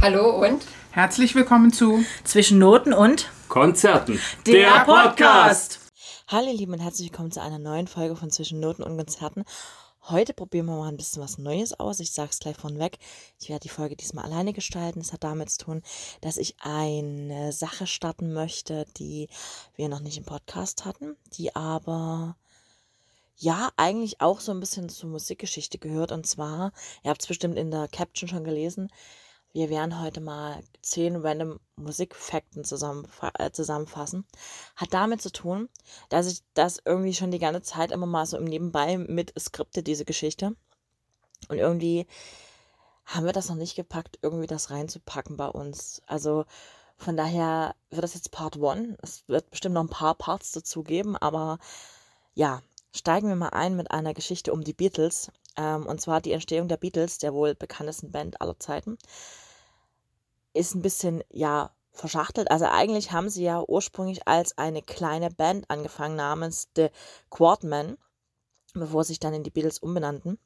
Hallo und Herzlich willkommen zu Zwischen Noten und Konzerten. der Podcast. Hallo ihr Lieben und herzlich willkommen zu einer neuen Folge von Zwischen Noten und Konzerten. Heute probieren wir mal ein bisschen was Neues aus. Ich sage es gleich vorneweg. Ich werde die Folge diesmal alleine gestalten. Es hat damit zu tun, dass ich eine Sache starten möchte, die wir noch nicht im Podcast hatten, die aber ja eigentlich auch so ein bisschen zur Musikgeschichte gehört. Und zwar, ihr habt es bestimmt in der Caption schon gelesen, wir werden heute mal zehn random Musikfakten zusammenfa äh, zusammenfassen. Hat damit zu tun, dass ich das irgendwie schon die ganze Zeit immer mal so im Nebenbei mit skripte, diese Geschichte. Und irgendwie haben wir das noch nicht gepackt, irgendwie das reinzupacken bei uns. Also von daher wird das jetzt Part 1. Es wird bestimmt noch ein paar Parts dazu geben, aber ja, steigen wir mal ein mit einer Geschichte um die Beatles. Ähm, und zwar die Entstehung der Beatles, der wohl bekanntesten Band aller Zeiten ist ein bisschen, ja, verschachtelt. Also eigentlich haben sie ja ursprünglich als eine kleine Band angefangen namens The Quartmen, bevor sie sich dann in die Beatles umbenannten.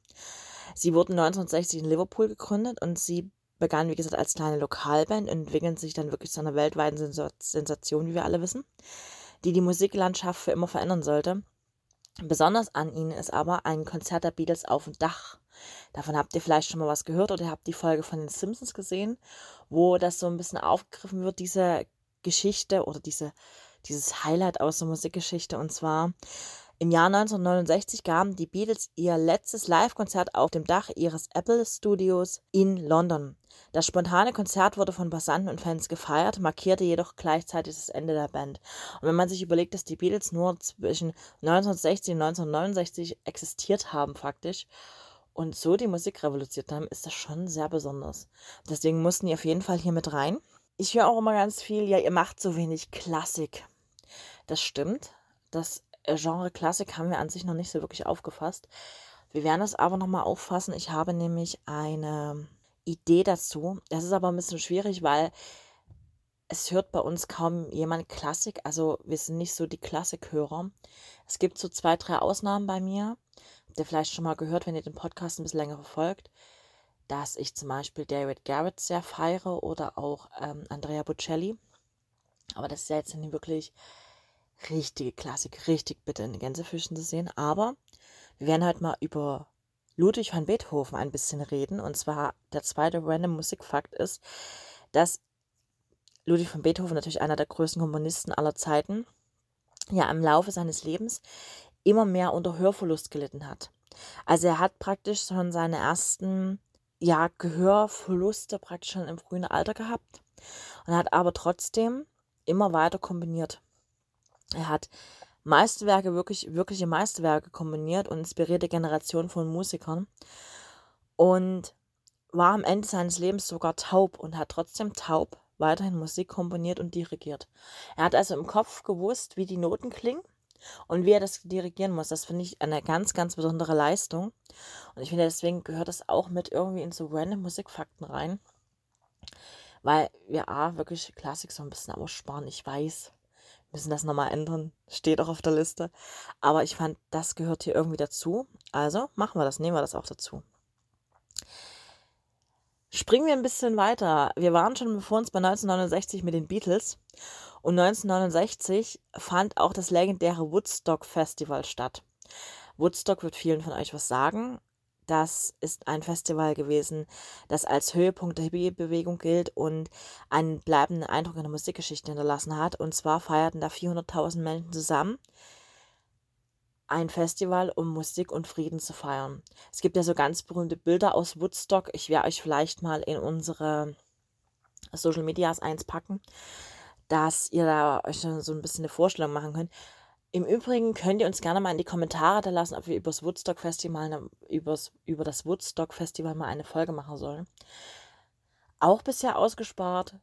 Sie wurden 1960 in Liverpool gegründet und sie begannen, wie gesagt, als kleine Lokalband und entwickeln sich dann wirklich zu einer weltweiten Sensation, wie wir alle wissen, die die Musiklandschaft für immer verändern sollte. Besonders an ihnen ist aber ein Konzert der Beatles auf dem Dach. Davon habt ihr vielleicht schon mal was gehört oder habt die Folge von den Simpsons gesehen, wo das so ein bisschen aufgegriffen wird, diese Geschichte oder diese, dieses Highlight aus der Musikgeschichte. Und zwar im Jahr 1969 gaben die Beatles ihr letztes Live-Konzert auf dem Dach ihres Apple Studios in London. Das spontane Konzert wurde von Passanten und Fans gefeiert, markierte jedoch gleichzeitig das Ende der Band. Und wenn man sich überlegt, dass die Beatles nur zwischen 1960 und 1969 existiert haben, faktisch, und so die Musik revolutioniert haben, ist das schon sehr besonders. Deswegen mussten die auf jeden Fall hier mit rein. Ich höre auch immer ganz viel, ja, ihr macht so wenig Klassik. Das stimmt. Das Genre Klassik haben wir an sich noch nicht so wirklich aufgefasst. Wir werden es aber nochmal auffassen. Ich habe nämlich eine Idee dazu. Das ist aber ein bisschen schwierig, weil es hört bei uns kaum jemand Klassik. Also wir sind nicht so die Klassikhörer. Es gibt so zwei, drei Ausnahmen bei mir. Habt ihr vielleicht schon mal gehört, wenn ihr den Podcast ein bisschen länger verfolgt, dass ich zum Beispiel David Garrett sehr feiere oder auch ähm, Andrea Bocelli. Aber das ist ja jetzt nicht wirklich richtige Klassik, richtig bitte in den Gänsefüßen zu sehen. Aber wir werden heute mal über Ludwig van Beethoven ein bisschen reden. Und zwar der zweite random Musikfakt ist, dass Ludwig van Beethoven natürlich einer der größten Komponisten aller Zeiten ja im Laufe seines Lebens immer mehr unter Hörverlust gelitten hat. Also er hat praktisch schon seine ersten ja, Gehörverluste praktisch schon im frühen Alter gehabt und hat aber trotzdem immer weiter kombiniert. Er hat Meisterwerke, wirklich, wirkliche Meisterwerke kombiniert und inspirierte Generationen von Musikern. Und war am Ende seines Lebens sogar taub und hat trotzdem taub weiterhin Musik komponiert und dirigiert. Er hat also im Kopf gewusst, wie die Noten klingen und wie er das dirigieren muss. Das finde ich eine ganz, ganz besondere Leistung. Und ich finde, deswegen gehört das auch mit irgendwie in so random Musikfakten rein. Weil wir A, wirklich Klassik so ein bisschen aussparen. Ich weiß, müssen das nochmal ändern. Steht auch auf der Liste. Aber ich fand, das gehört hier irgendwie dazu. Also machen wir das, nehmen wir das auch dazu. Springen wir ein bisschen weiter. Wir waren schon vor uns bei 1969 mit den Beatles. Und 1969 fand auch das legendäre Woodstock Festival statt. Woodstock wird vielen von euch was sagen. Das ist ein Festival gewesen, das als Höhepunkt der Hippie-Bewegung gilt und einen bleibenden Eindruck in der Musikgeschichte hinterlassen hat. Und zwar feierten da 400.000 Menschen zusammen ein Festival, um Musik und Frieden zu feiern. Es gibt ja so ganz berühmte Bilder aus Woodstock. Ich werde euch vielleicht mal in unsere Social Medias eins packen, dass ihr da euch so ein bisschen eine Vorstellung machen könnt. Im Übrigen könnt ihr uns gerne mal in die Kommentare da lassen, ob wir übers Woodstock Festival, übers, über das Woodstock Festival mal eine Folge machen sollen. Auch bisher ausgespart,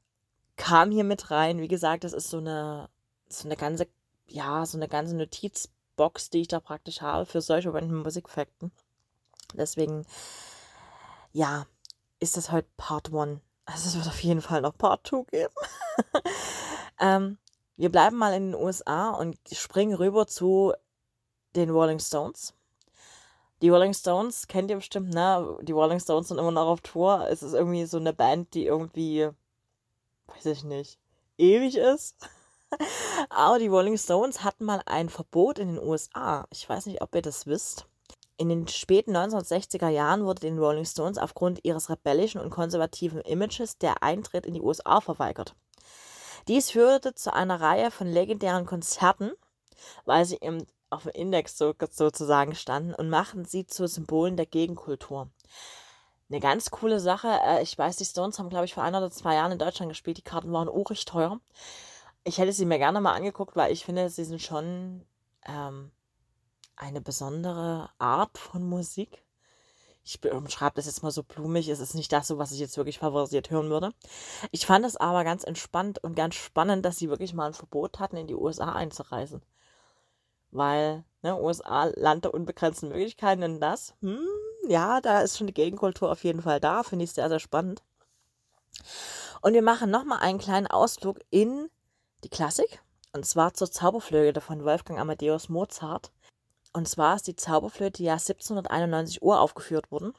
kam hier mit rein. Wie gesagt, das ist so eine, so eine ganze, ja, so eine ganze Notizbox, die ich da praktisch habe für solche Musikfakten. Deswegen, ja, ist das heute Part 1. Also es wird auf jeden Fall noch Part 2 geben. ähm, wir bleiben mal in den USA und springen rüber zu den Rolling Stones. Die Rolling Stones kennt ihr bestimmt, ne? Die Rolling Stones sind immer noch auf Tour. Es ist irgendwie so eine Band, die irgendwie, weiß ich nicht, ewig ist. Aber die Rolling Stones hatten mal ein Verbot in den USA. Ich weiß nicht, ob ihr das wisst. In den späten 1960er Jahren wurde den Rolling Stones aufgrund ihres rebellischen und konservativen Images der Eintritt in die USA verweigert. Dies führte zu einer Reihe von legendären Konzerten, weil sie im auf dem Index so, sozusagen standen und machten sie zu Symbolen der Gegenkultur. Eine ganz coole Sache. Äh, ich weiß, die Stones haben, glaube ich, vor ein oder zwei Jahren in Deutschland gespielt. Die Karten waren urig teuer. Ich hätte sie mir gerne mal angeguckt, weil ich finde, sie sind schon ähm, eine besondere Art von Musik. Ich schreibe das jetzt mal so blumig. Es ist nicht das so, was ich jetzt wirklich favorisiert hören würde. Ich fand es aber ganz entspannt und ganz spannend, dass sie wirklich mal ein Verbot hatten, in die USA einzureisen weil ne, USA, Land der unbegrenzten Möglichkeiten und das, hm, ja, da ist schon die Gegenkultur auf jeden Fall da, finde ich sehr, sehr spannend. Und wir machen nochmal einen kleinen Ausflug in die Klassik, und zwar zur Zauberflöte von Wolfgang Amadeus Mozart. Und zwar ist die Zauberflöte ja 1791 uraufgeführt worden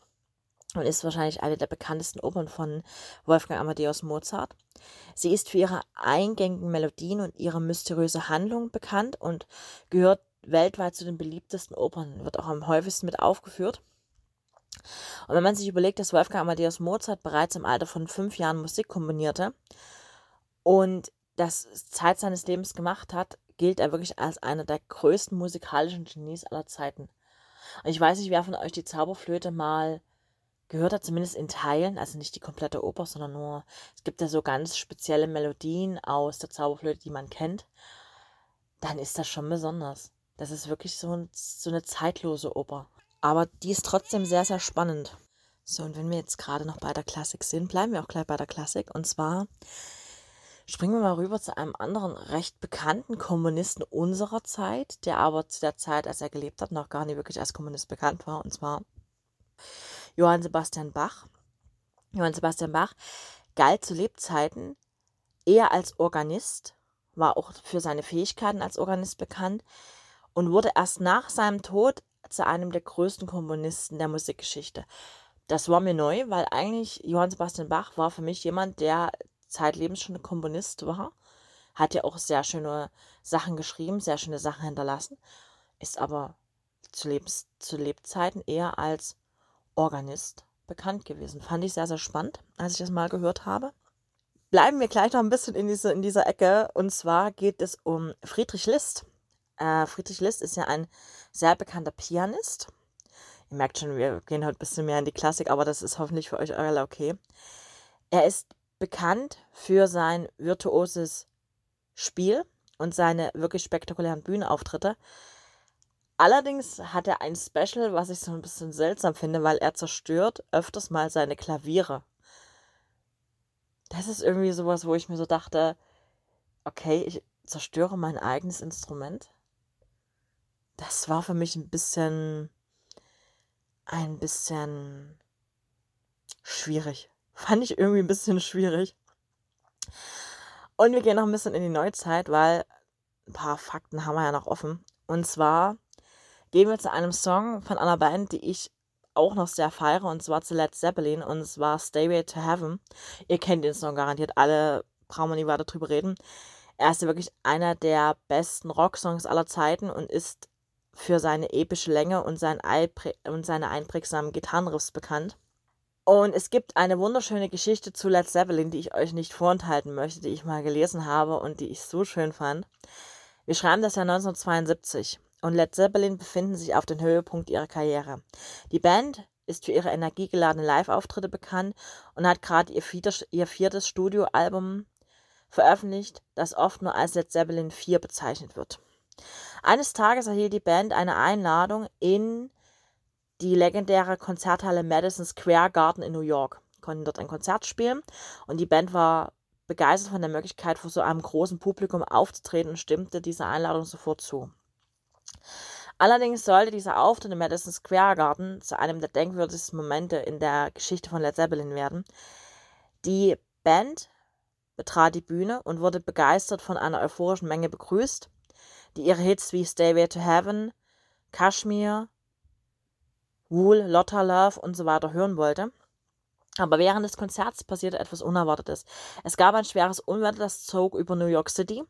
und ist wahrscheinlich eine der bekanntesten Opern von Wolfgang Amadeus Mozart. Sie ist für ihre eingängigen Melodien und ihre mysteriöse Handlung bekannt und gehört weltweit zu den beliebtesten Opern, wird auch am häufigsten mit aufgeführt. Und wenn man sich überlegt, dass Wolfgang Amadeus Mozart bereits im Alter von fünf Jahren Musik komponierte und das Zeit seines Lebens gemacht hat, gilt er wirklich als einer der größten musikalischen Genies aller Zeiten. Und ich weiß nicht, wer von euch die Zauberflöte mal gehört er zumindest in Teilen, also nicht die komplette Oper, sondern nur, es gibt ja so ganz spezielle Melodien aus der Zauberflöte, die man kennt, dann ist das schon besonders. Das ist wirklich so, ein, so eine zeitlose Oper. Aber die ist trotzdem sehr, sehr spannend. So, und wenn wir jetzt gerade noch bei der Klassik sind, bleiben wir auch gleich bei der Klassik. Und zwar springen wir mal rüber zu einem anderen recht bekannten Kommunisten unserer Zeit, der aber zu der Zeit, als er gelebt hat, noch gar nicht wirklich als Kommunist bekannt war. Und zwar Johann Sebastian Bach. Johann Sebastian Bach galt zu Lebzeiten eher als Organist, war auch für seine Fähigkeiten als Organist bekannt und wurde erst nach seinem Tod zu einem der größten Komponisten der Musikgeschichte. Das war mir neu, weil eigentlich Johann Sebastian Bach war für mich jemand, der zeitlebens schon ein Komponist war, hat ja auch sehr schöne Sachen geschrieben, sehr schöne Sachen hinterlassen, ist aber zu, Lebens zu Lebzeiten eher als Organist bekannt gewesen. Fand ich sehr, sehr spannend, als ich das mal gehört habe. Bleiben wir gleich noch ein bisschen in, diese, in dieser Ecke. Und zwar geht es um Friedrich List. Äh, Friedrich List ist ja ein sehr bekannter Pianist. Ihr merkt schon, wir gehen heute ein bisschen mehr in die Klassik, aber das ist hoffentlich für euch alle okay. Er ist bekannt für sein virtuoses Spiel und seine wirklich spektakulären Bühnenauftritte. Allerdings hat er ein Special, was ich so ein bisschen seltsam finde, weil er zerstört öfters mal seine Klaviere. Das ist irgendwie sowas, wo ich mir so dachte, okay, ich zerstöre mein eigenes Instrument. Das war für mich ein bisschen, ein bisschen schwierig. Fand ich irgendwie ein bisschen schwierig. Und wir gehen noch ein bisschen in die Neuzeit, weil ein paar Fakten haben wir ja noch offen. Und zwar gehen wir zu einem Song von einer Band, die ich auch noch sehr feiere, und zwar zu Led Zeppelin, und es war Stairway to Heaven. Ihr kennt den Song garantiert, alle brauchen wir nicht weiter drüber reden. Er ist ja wirklich einer der besten Rocksongs aller Zeiten und ist für seine epische Länge und, sein und seine einprägsamen Gitarrenriffs bekannt. Und es gibt eine wunderschöne Geschichte zu Led Zeppelin, die ich euch nicht vorenthalten möchte, die ich mal gelesen habe und die ich so schön fand. Wir schreiben das Jahr 1972 und Led Zeppelin befinden sich auf dem Höhepunkt ihrer Karriere. Die Band ist für ihre energiegeladenen Live-Auftritte bekannt und hat gerade ihr, ihr, viertes Studioalbum veröffentlicht, das oft nur als Led Zeppelin 4 bezeichnet wird. Eines Tages erhielt die Band eine Einladung in die legendäre Konzerthalle Madison Square Garden in New York, konnten dort ein Konzert spielen und die Band war begeistert von der Möglichkeit, vor so einem großen Publikum aufzutreten und stimmte dieser Einladung sofort zu. Allerdings sollte dieser Auftritt im Madison Square Garden zu einem der denkwürdigsten Momente in der Geschichte von Led Zeppelin werden. Die Band betrat die Bühne und wurde begeistert von einer euphorischen Menge begrüßt, die ihre Hits wie Stairway to Heaven, Kashmir Wool, Lotta Love und so weiter hören wollte. Aber während des Konzerts passierte etwas Unerwartetes. Es gab ein schweres Unwetter, das zog über New York City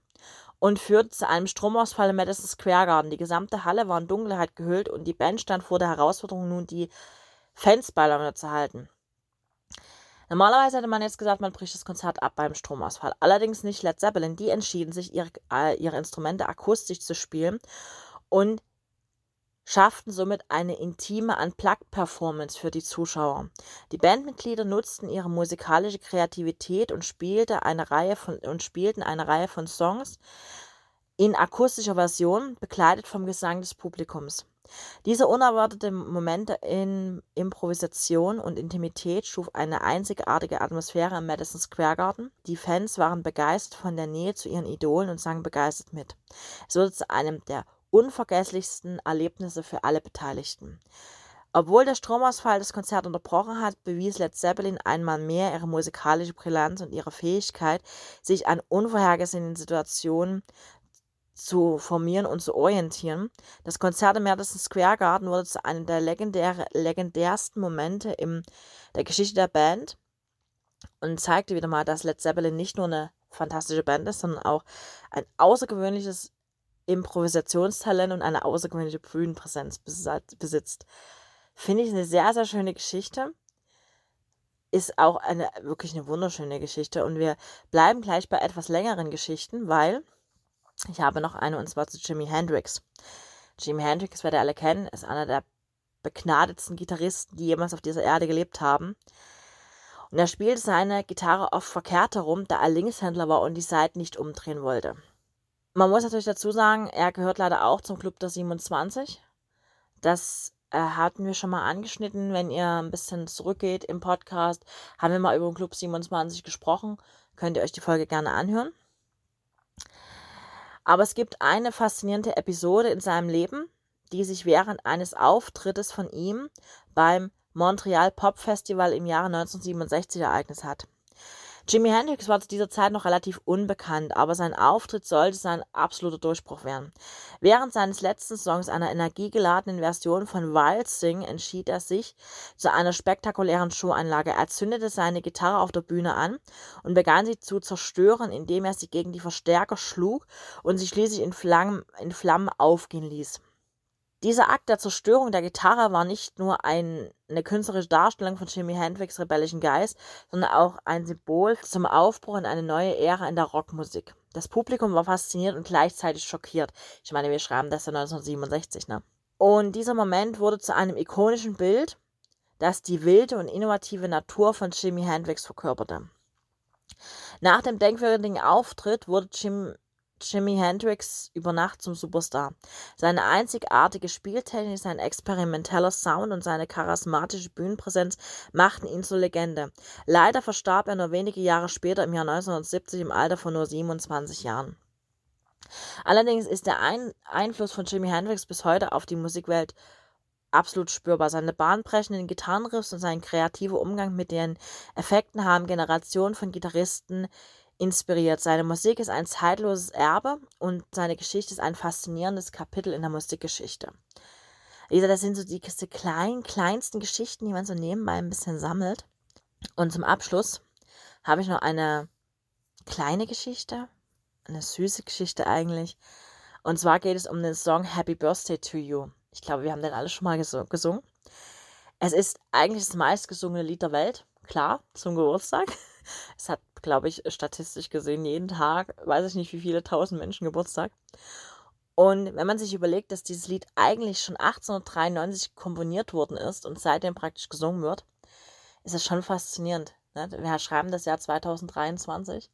und führte zu einem Stromausfall im Madison Square Garden. Die gesamte Halle war in Dunkelheit gehüllt und die Band stand vor der Herausforderung, nun die Fans bei Laune zu halten. Normalerweise hätte man jetzt gesagt, man bricht das Konzert ab beim Stromausfall. Allerdings nicht Led Zeppelin. Die entschieden sich, ihre, ihre Instrumente akustisch zu spielen und schafften somit eine intime Unplugged-Performance für die Zuschauer. Die Bandmitglieder nutzten ihre musikalische Kreativität und, spielte eine Reihe von, und spielten eine Reihe von Songs in akustischer Version, begleitet vom Gesang des Publikums. Diese unerwartete Momente in Improvisation und Intimität schuf eine einzigartige Atmosphäre im Madison Square Garden. Die Fans waren begeistert von der Nähe zu ihren Idolen und sangen begeistert mit. Es wurde zu einem der unvergesslichsten Erlebnisse für alle Beteiligten. Obwohl der Stromausfall das Konzert unterbrochen hat, bewies Led Zeppelin einmal mehr ihre musikalische Brillanz und ihre Fähigkeit, sich an unvorhergesehenen Situationen zu formieren und zu orientieren. Das Konzert im Madison Square Garden wurde zu einem der legendär, legendärsten Momente in der Geschichte der Band und zeigte wieder mal, dass Led Zeppelin nicht nur eine fantastische Band ist, sondern auch ein außergewöhnliches Improvisationstalent und eine außergewöhnliche Bühnenpräsenz besitzt. Finde ich eine sehr, sehr schöne Geschichte. Ist auch eine wirklich eine wunderschöne Geschichte. Und wir bleiben gleich bei etwas längeren Geschichten, weil ich habe noch eine und zwar zu Jimi Hendrix. Jimi Hendrix, wer ihr alle kennen, ist einer der begnadetsten Gitarristen, die jemals auf dieser Erde gelebt haben. Und er spielte seine Gitarre oft verkehrt herum, da er Linkshändler war und die Seiten nicht umdrehen wollte. Man muss natürlich dazu sagen, er gehört leider auch zum Club der 27. Das äh, hatten wir schon mal angeschnitten. Wenn ihr ein bisschen zurückgeht im Podcast, haben wir mal über den Club 27 gesprochen. Könnt ihr euch die Folge gerne anhören. Aber es gibt eine faszinierende Episode in seinem Leben, die sich während eines Auftrittes von ihm beim Montreal Pop Festival im Jahre 1967 ereignet hat. Jimi Hendrix war zu dieser Zeit noch relativ unbekannt, aber sein Auftritt sollte sein absoluter Durchbruch werden. Während seines letzten Songs, einer energiegeladenen Version von Wild Sing, entschied er sich zu einer spektakulären Showanlage. Er zündete seine Gitarre auf der Bühne an und begann sie zu zerstören, indem er sie gegen die Verstärker schlug und sie schließlich in Flammen, in Flammen aufgehen ließ. Dieser Akt der Zerstörung der Gitarre war nicht nur ein, eine künstlerische Darstellung von Jimi Hendrix' rebellischen Geist, sondern auch ein Symbol zum Aufbruch in eine neue Ära in der Rockmusik. Das Publikum war fasziniert und gleichzeitig schockiert. Ich meine, wir schreiben das ja 1967, ne? Und dieser Moment wurde zu einem ikonischen Bild, das die wilde und innovative Natur von Jimi Hendrix verkörperte. Nach dem denkwürdigen Auftritt wurde Jim Jimi Hendrix über Nacht zum Superstar. Seine einzigartige Spieltechnik, sein experimenteller Sound und seine charismatische Bühnenpräsenz machten ihn zur Legende. Leider verstarb er nur wenige Jahre später im Jahr 1970 im Alter von nur 27 Jahren. Allerdings ist der Ein Einfluss von Jimi Hendrix bis heute auf die Musikwelt absolut spürbar. Seine bahnbrechenden Gitarrenriffs und sein kreativer Umgang mit den Effekten haben Generationen von Gitarristen inspiriert. Seine Musik ist ein zeitloses Erbe und seine Geschichte ist ein faszinierendes Kapitel in der Musikgeschichte. Gesagt, das sind so die, die kleinen, kleinsten Geschichten, die man so nebenbei ein bisschen sammelt. Und zum Abschluss habe ich noch eine kleine Geschichte, eine süße Geschichte eigentlich. Und zwar geht es um den Song Happy Birthday to You. Ich glaube, wir haben den alle schon mal gesungen. Es ist eigentlich das meistgesungene Lied der Welt, klar, zum Geburtstag. Es hat glaube ich, statistisch gesehen jeden Tag, weiß ich nicht wie viele tausend Menschen Geburtstag. Und wenn man sich überlegt, dass dieses Lied eigentlich schon 1893 komponiert worden ist und seitdem praktisch gesungen wird, ist es schon faszinierend. Ne? Wir schreiben das Jahr 2023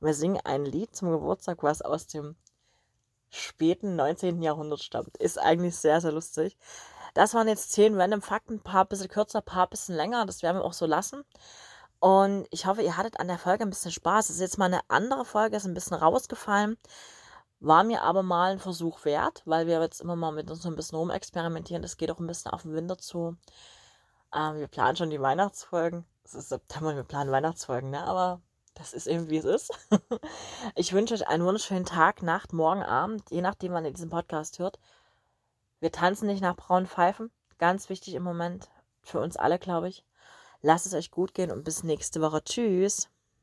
und wir singen ein Lied zum Geburtstag, was aus dem späten 19. Jahrhundert stammt. Ist eigentlich sehr, sehr lustig. Das waren jetzt zehn random Fakten, ein paar bisschen kürzer, ein paar bisschen länger. Das werden wir auch so lassen. Und ich hoffe, ihr hattet an der Folge ein bisschen Spaß. Es ist jetzt mal eine andere Folge, ist ein bisschen rausgefallen. War mir aber mal ein Versuch wert, weil wir jetzt immer mal mit uns so ein bisschen rumexperimentieren. Das geht auch ein bisschen auf den Winter zu. Ähm, wir planen schon die Weihnachtsfolgen. Es ist September, wir planen Weihnachtsfolgen, ne? Aber das ist eben wie es ist. ich wünsche euch einen wunderschönen Tag, Nacht, Morgen, Abend, je nachdem, wann ihr diesen Podcast hört. Wir tanzen nicht nach braunen Pfeifen. Ganz wichtig im Moment für uns alle, glaube ich. Lasst es euch gut gehen und bis nächste Woche. Tschüss.